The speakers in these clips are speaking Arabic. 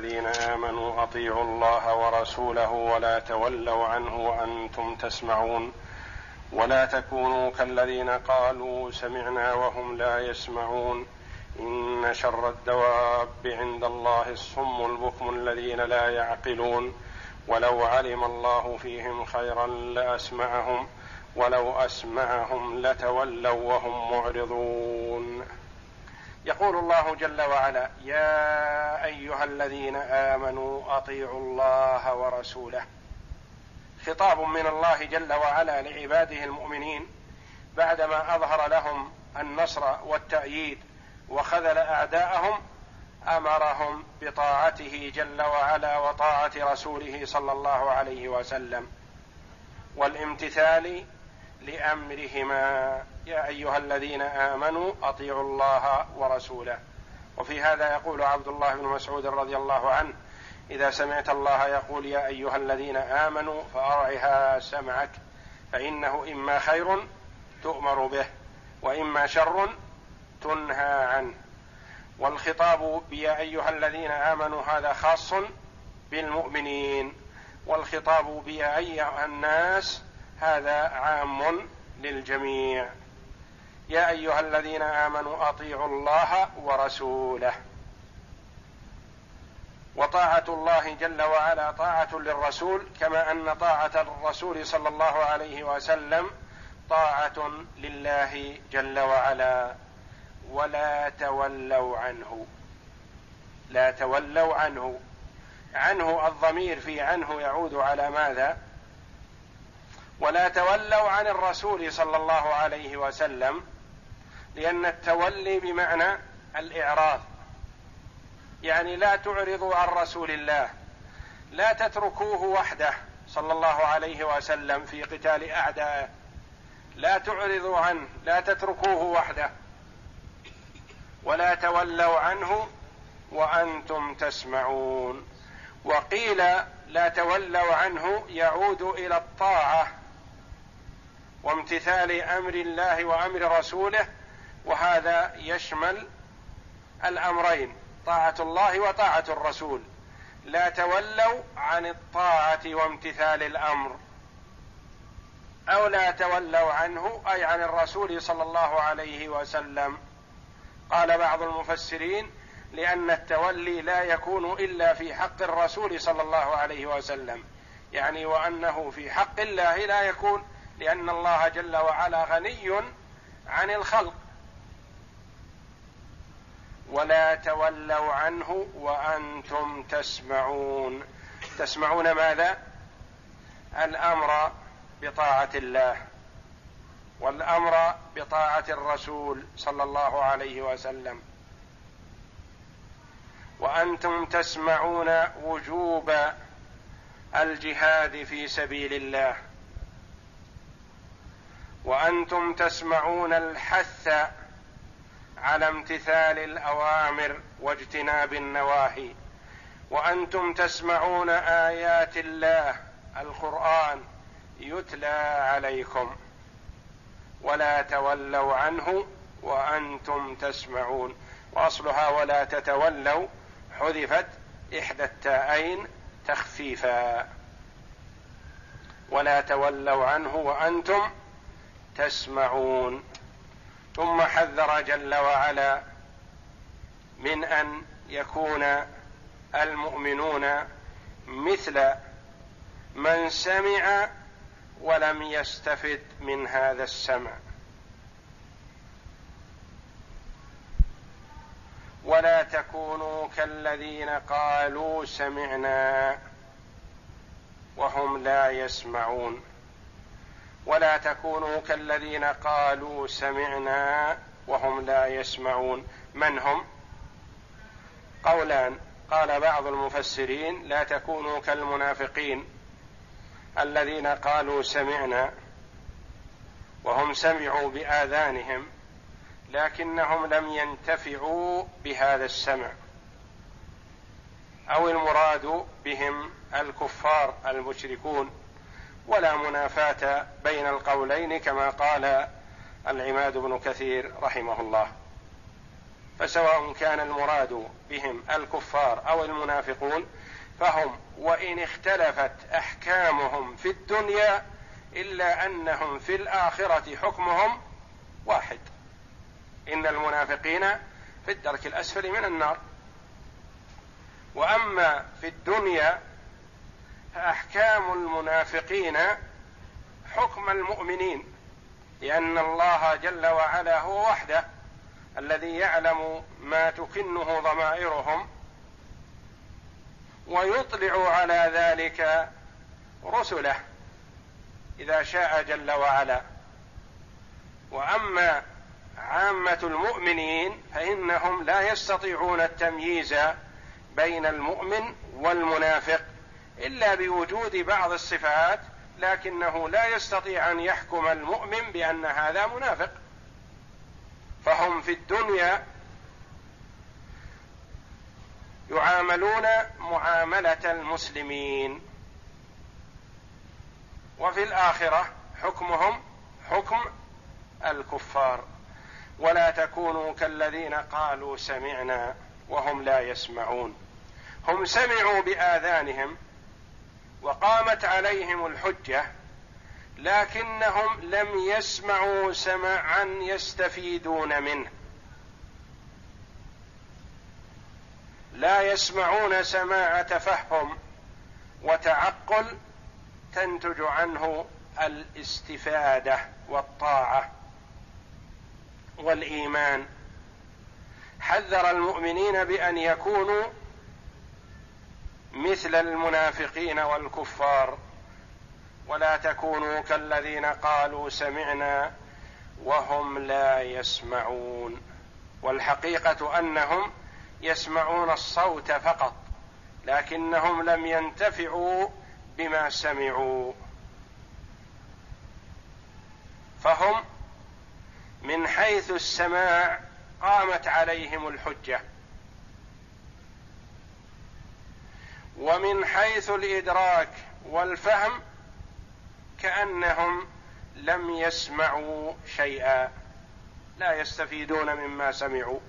الذين آمنوا أطيعوا الله ورسوله ولا تولوا عنه وأنتم تسمعون ولا تكونوا كالذين قالوا سمعنا وهم لا يسمعون إن شر الدواب عند الله الصم البكم الذين لا يعقلون ولو علم الله فيهم خيرا لأسمعهم ولو أسمعهم لتولوا وهم معرضون يقول الله جل وعلا يا أيها الذين آمنوا أطيعوا الله ورسوله. خطاب من الله جل وعلا لعباده المؤمنين بعدما أظهر لهم النصر والتأييد وخذل أعداءهم أمرهم بطاعته جل وعلا وطاعة رسوله صلى الله عليه وسلم والامتثال لأمرهما يا أيها الذين آمنوا أطيعوا الله ورسوله. وفي هذا يقول عبد الله بن مسعود رضي الله عنه إذا سمعت الله يقول يا أيها الذين آمنوا فأرعها سمعك فإنه إما خير تؤمر به وإما شر تنهى عنه. والخطاب بيا أيها الذين آمنوا هذا خاص بالمؤمنين. والخطاب بيا أيها الناس هذا عام للجميع. يا أيها الذين آمنوا أطيعوا الله ورسوله. وطاعة الله جل وعلا طاعة للرسول كما أن طاعة الرسول صلى الله عليه وسلم طاعة لله جل وعلا ولا تولوا عنه. لا تولوا عنه. عنه الضمير في عنه يعود على ماذا؟ ولا تولوا عن الرسول صلى الله عليه وسلم لأن التولي بمعنى الإعراض. يعني لا تعرضوا عن رسول الله. لا تتركوه وحده صلى الله عليه وسلم في قتال اعدائه لا تعرضوا عنه لا تتركوه وحده. ولا تولوا عنه وأنتم تسمعون. وقيل لا تولوا عنه يعود إلى الطاعة وامتثال أمر الله وأمر رسوله وهذا يشمل الأمرين طاعة الله وطاعة الرسول. لا تولوا عن الطاعة وامتثال الأمر. أو لا تولوا عنه أي عن الرسول صلى الله عليه وسلم. قال بعض المفسرين لأن التولي لا يكون إلا في حق الرسول صلى الله عليه وسلم. يعني وأنه في حق الله لا يكون لأن الله جل وعلا غني عن الخلق. ولا تولوا عنه وأنتم تسمعون. تسمعون ماذا؟ الأمر بطاعة الله والأمر بطاعة الرسول صلى الله عليه وسلم. وأنتم تسمعون وجوب الجهاد في سبيل الله. وأنتم تسمعون الحث على امتثال الأوامر واجتناب النواهي. وأنتم تسمعون آيات الله القرآن يتلى عليكم. ولا تولوا عنه وأنتم تسمعون. وأصلها ولا تتولوا حذفت إحدى التاءين تخفيفا. ولا تولوا عنه وأنتم تسمعون. ثم حذر جل وعلا من أن يكون المؤمنون مثل من سمع ولم يستفد من هذا السمع. ولا تكونوا كالذين قالوا سمعنا وهم لا يسمعون. ولا تكونوا كالذين قالوا سمعنا وهم لا يسمعون. من هم؟ قولان. قال بعض المفسرين لا تكونوا كالمنافقين الذين قالوا سمعنا وهم سمعوا بآذانهم لكنهم لم ينتفعوا بهذا السمع. أو المراد بهم الكفار المشركون. ولا منافاة بين القولين كما قال العماد بن كثير رحمه الله. فسواء كان المراد بهم الكفار أو المنافقون فهم وإن اختلفت أحكامهم في الدنيا إلا أنهم في الآخرة حكمهم واحد. إن المنافقين في الدرك الأسفل من النار. وأما في الدنيا فاحكام المنافقين حكم المؤمنين لأن الله جل وعلا هو وحده الذي يعلم ما تكنه ضمائرهم ويطلع على ذلك رسله إذا شاء جل وعلا. وأما عامة المؤمنين فإنهم لا يستطيعون التمييز بين المؤمن والمنافق. إلا بوجود بعض الصفات لكنه لا يستطيع أن يحكم المؤمن بأن هذا منافق. فهم في الدنيا يعاملون معاملة المسلمين. وفي الآخرة حكمهم حكم الكفار. ولا تكونوا كالذين قالوا سمعنا وهم لا يسمعون. هم سمعوا بآذانهم وقامت عليهم الحجة لكنهم لم يسمعوا سمعا يستفيدون منه. لا يسمعون سماع تفهم وتعقل تنتج عنه الاستفادة والطاعة والإيمان. حذر المؤمنين بأن يكونوا مثل المنافقين والكفار. ولا تكونوا كالذين قالوا سمعنا وهم لا يسمعون. والحقيقة أنهم يسمعون الصوت فقط لكنهم لم ينتفعوا بما سمعوا. فهم من حيث السماع قامت عليهم الحجة. ومن حيث الإدراك والفهم كأنهم لم يسمعوا شيئا لا يستفيدون مما سمعوا.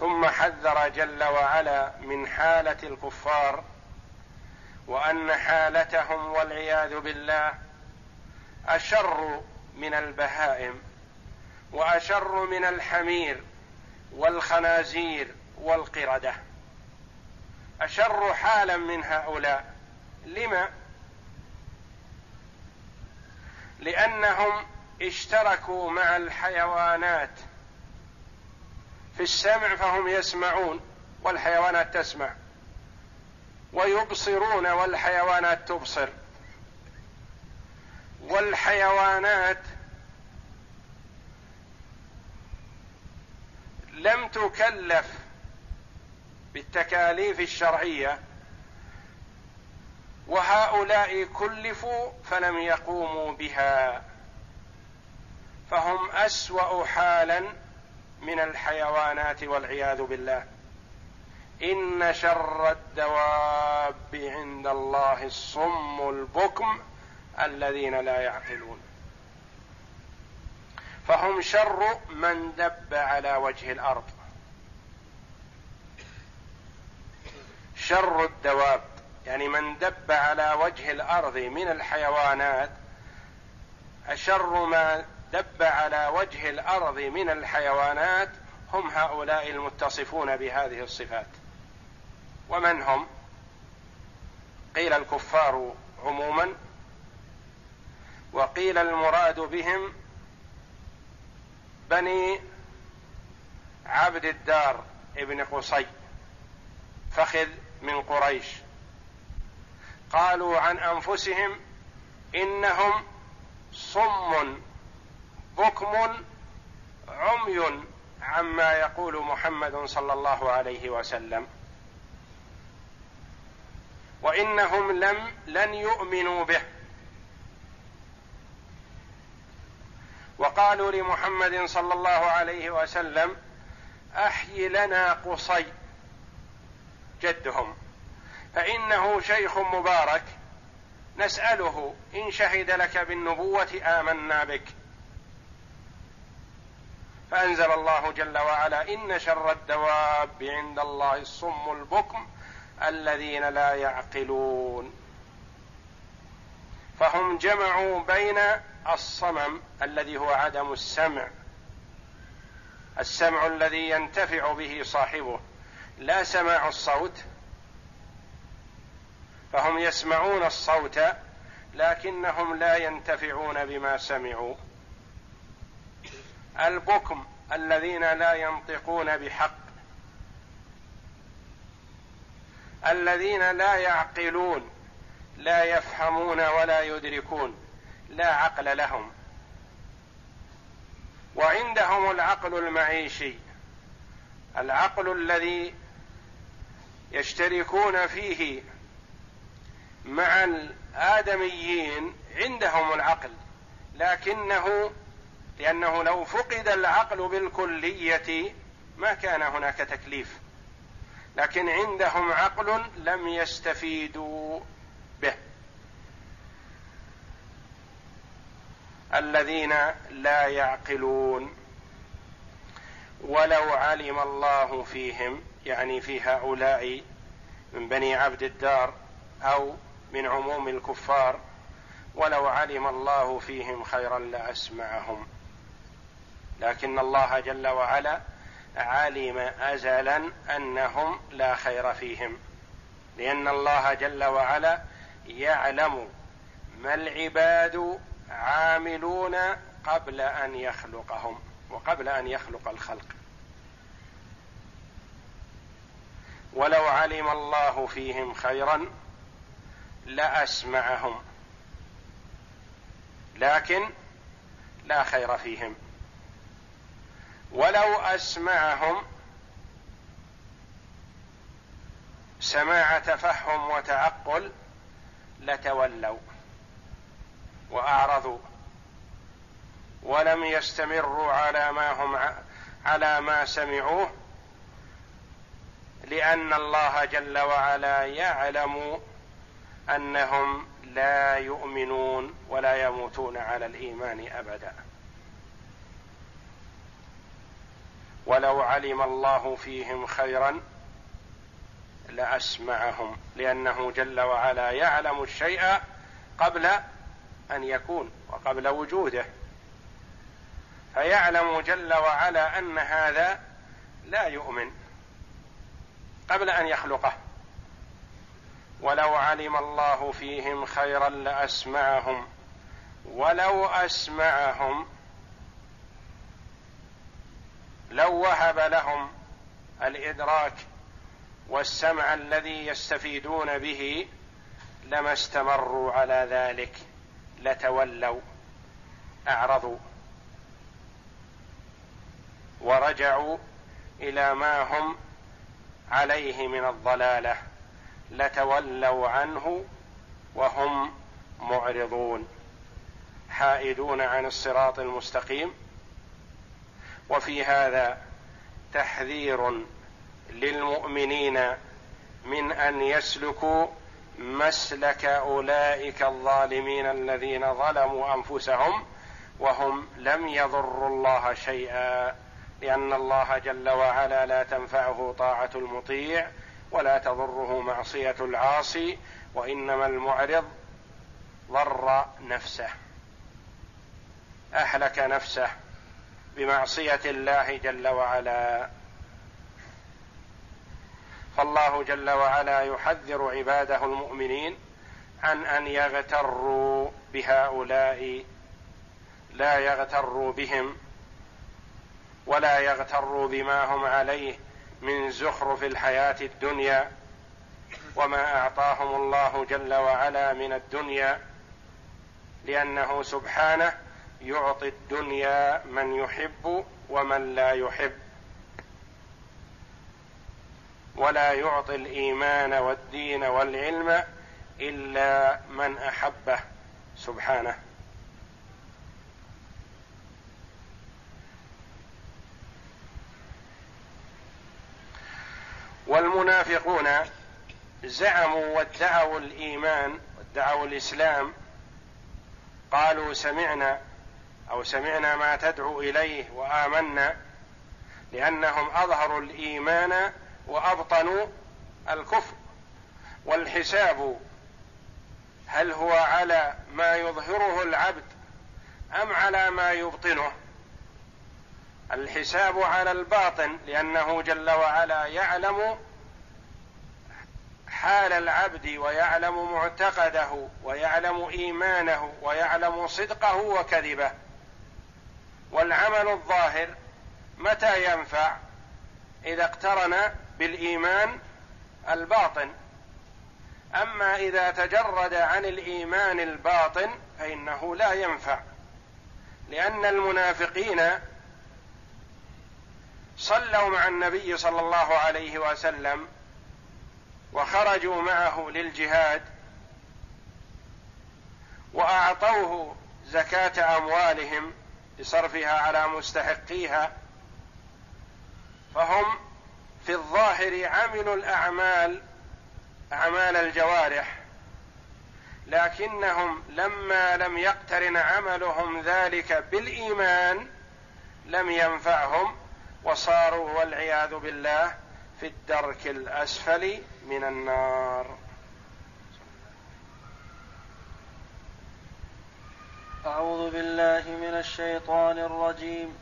ثم حذر جل وعلا من حالة الكفار وأن حالتهم والعياذ بالله أشر من البهائم وأشر من الحمير والخنازير والقردة. أشر حالا من هؤلاء. لما؟ لأنهم اشتركوا مع الحيوانات. في السمع فهم يسمعون والحيوانات تسمع. ويبصرون والحيوانات تبصر. والحيوانات لم تكلف بالتكاليف الشرعية وهؤلاء كلفوا فلم يقوموا بها. فهم أسوأ حالا من الحيوانات والعياذ بالله. إن شر الدواب عند الله الصم البكم الذين لا يعقلون. فهم شر من دب على وجه الأرض. شر الدواب يعني من دب على وجه الأرض من الحيوانات أشر ما دب على وجه الأرض من الحيوانات هم هؤلاء المتصفون بهذه الصفات. ومن هم؟ قيل الكفار عموما وقيل المراد بهم بني عبد الدار ابن قصي. فخذ من قريش. قالوا عن أنفسهم إنهم صم بكم عمي عما يقول محمد صلى الله عليه وسلم. وإنهم لم لن يؤمنوا به. وقالوا لمحمد صلى الله عليه وسلم أحي لنا قصي. جدهم. فإنه شيخ مبارك. نسأله إن شهد لك بالنبوة آمنا بك. فأنزل الله جل وعلا إن شر الدواب عند الله الصم البكم الذين لا يعقلون. فهم جمعوا بين الصمم الذي هو عدم السمع. السمع الذي ينتفع به صاحبه. لا سماع الصوت. فهم يسمعون الصوت لكنهم لا ينتفعون بما سمعوا. البكم الذين لا ينطقون بحق. الذين لا يعقلون لا يفهمون ولا يدركون. لا عقل لهم. وعندهم العقل المعيشي. العقل الذي يشتركون فيه مع الآدميين عندهم العقل لكنه لأنه لو فقد العقل بالكلية ما كان هناك تكليف. لكن عندهم عقل لم يستفيدوا به. الذين لا يعقلون. ولو علم الله فيهم يعني في هؤلاء من بني عبد الدار أو من عموم الكفار ولو علم الله فيهم خيرا لأسمعهم. لكن الله جل وعلا علم ازلا أنهم لا خير فيهم. لأن الله جل وعلا يعلم ما العباد عاملون قبل أن يخلقهم وقبل أن يخلق الخلق. ولو علم الله فيهم خيرا لأسمعهم. لكن لا خير فيهم. ولو أسمعهم سماع تفهم وتعقل لتولوا وأعرضوا ولم يستمروا على ما هم على ما سمعوه لأن الله جل وعلا يعلم أنهم لا يؤمنون ولا يموتون على الإيمان أبدا. ولو علم الله فيهم خيرا لأسمعهم لأنه جل وعلا يعلم الشيء قبل أن يكون وقبل وجوده. فيعلم جل وعلا أن هذا لا يؤمن. قبل أن يخلقه. ولو علم الله فيهم خيرا لأسمعهم. ولو أسمعهم لو وهب لهم الإدراك والسمع الذي يستفيدون به لما استمروا على ذلك لتولوا أعرضوا ورجعوا إلى ما هم عليه من الضلالة لتولوا عنه وهم معرضون. حائدون عن الصراط المستقيم. وفي هذا تحذير للمؤمنين من أن يسلكوا مسلك أولئك الظالمين الذين ظلموا أنفسهم وهم لم يضروا الله شيئا. لأن الله جل وعلا لا تنفعه طاعة المطيع ولا تضره معصية العاصي وإنما المعرض ضر نفسه أهلك نفسه بمعصية الله جل وعلا. فالله جل وعلا يحذر عباده المؤمنين عن أن يغتروا بهؤلاء لا يغتروا بهم ولا يغتروا بما هم عليه من زخرف الحياة الدنيا وما أعطاهم الله جل وعلا من الدنيا لأنه سبحانه يعطي الدنيا من يحب ومن لا يحب. ولا يعطي الإيمان والدين والعلم إلا من أحبه سبحانه. والمنافقون زعموا وادعوا الإيمان وادعوا الإسلام. قالوا سمعنا أو سمعنا ما تدعو إليه وآمنا لأنهم أظهروا الإيمان وأبطنوا الكفر. والحساب هل هو على ما يظهره العبد أم على ما يبطنه؟ الحساب على الباطن لأنه جل وعلا يعلم حال العبد ويعلم معتقده ويعلم إيمانه ويعلم صدقه وكذبه. والعمل الظاهر متى ينفع؟ إذا اقترن بالإيمان الباطن. أما إذا تجرد عن الإيمان الباطن فإنه لا ينفع لأن المنافقين صلوا مع النبي صلى الله عليه وسلم وخرجوا معه للجهاد وأعطوه زكاة أموالهم لصرفها على مستحقيها فهم في الظاهر عملوا الأعمال أعمال الجوارح لكنهم لما لم يقترن عملهم ذلك بالإيمان لم ينفعهم وصاروا والعياذ بالله في الدرك الأسفل من النار. أعوذ بالله من الشيطان الرجيم.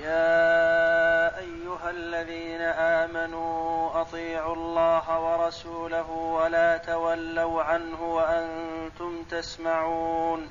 يا أيها الذين آمنوا أطيعوا الله ورسوله ولا تولوا عنه وأنتم تسمعون.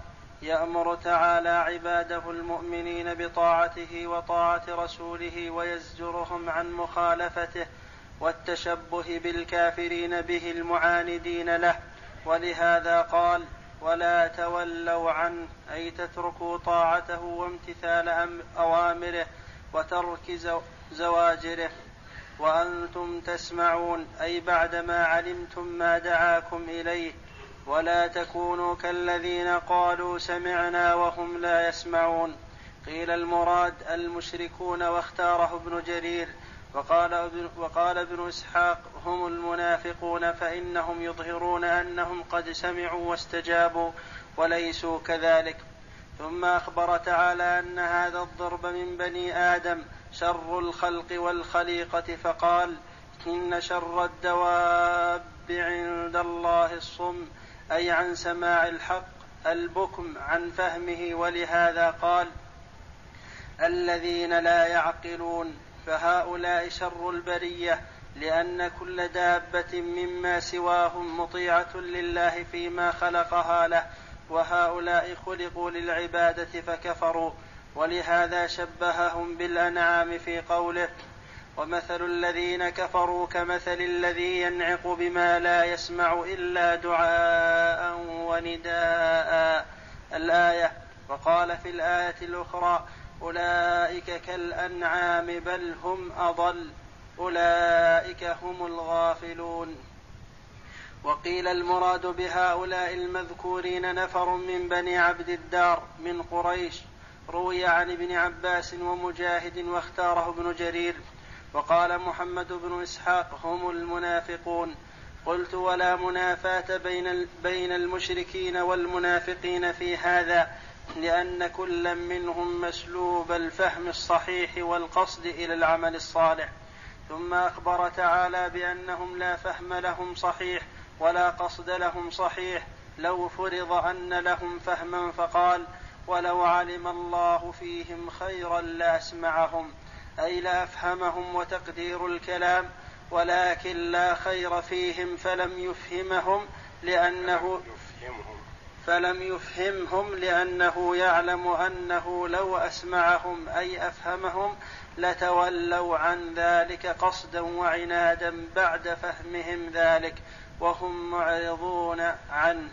يأمر تعالى عباده المؤمنين بطاعته وطاعة رسوله ويزجرهم عن مخالفته والتشبه بالكافرين به المعاندين له. ولهذا قال ولا تولوا عنه أي تتركوا طاعته وامتثال أوامره وترك زواجره. وأنتم تسمعون أي بعدما علمتم ما دعاكم إليه ولا تكونوا كالذين قالوا سمعنا وهم لا يسمعون. قيل المراد المشركون واختاره ابن جرير وقال ابن, وقال ابن إسحاق هم المنافقون فإنهم يظهرون أنهم قد سمعوا واستجابوا وليسوا كذلك. ثم أخبر تعالى أن هذا الضرب من بني آدم شر الخلق والخليقة فقال إن شر الدواب عند الله الصم أي عن سماع الحق البكم عن فهمه ولهذا قال الذين لا يعقلون فهؤلاء شر البرية لأن كل دابة مما سواهم مطيعة لله فيما خلقها له وهؤلاء خلقوا للعبادة فكفروا ولهذا شبههم بالأنعام في قوله ومثل الذين كفروا كمثل الذي ينعق بما لا يسمع إلا دعاء ونداء. الآية وقال في الآية الأخرى أولئك كالأنعام بل هم أضل أولئك هم الغافلون. وقيل المراد بهؤلاء المذكورين نفر من بني عبد الدار من قريش روي عن ابن عباس ومجاهد واختاره ابن جرير. وقال محمد بن إسحاق هم المنافقون. قلت ولا منافاة بين بين المشركين والمنافقين في هذا لأن كلا منهم مسلوب الفهم الصحيح والقصد إلى العمل الصالح. ثم أخبر تعالى بأنهم لا فهم لهم صحيح ولا قصد لهم صحيح. لو فرض أن لهم فهما فقال ولو علم الله فيهم خيرا لأسمعهم. أي لا أفهمهم وتقدير الكلام ولكن لا خير فيهم فلم يفهمهم لأنه فلم يفهمهم. لأنه يعلم أنه لو أسمعهم أي أفهمهم لتولوا عن ذلك قصدا وعنادا بعد فهمهم ذلك وهم معرضون عنه.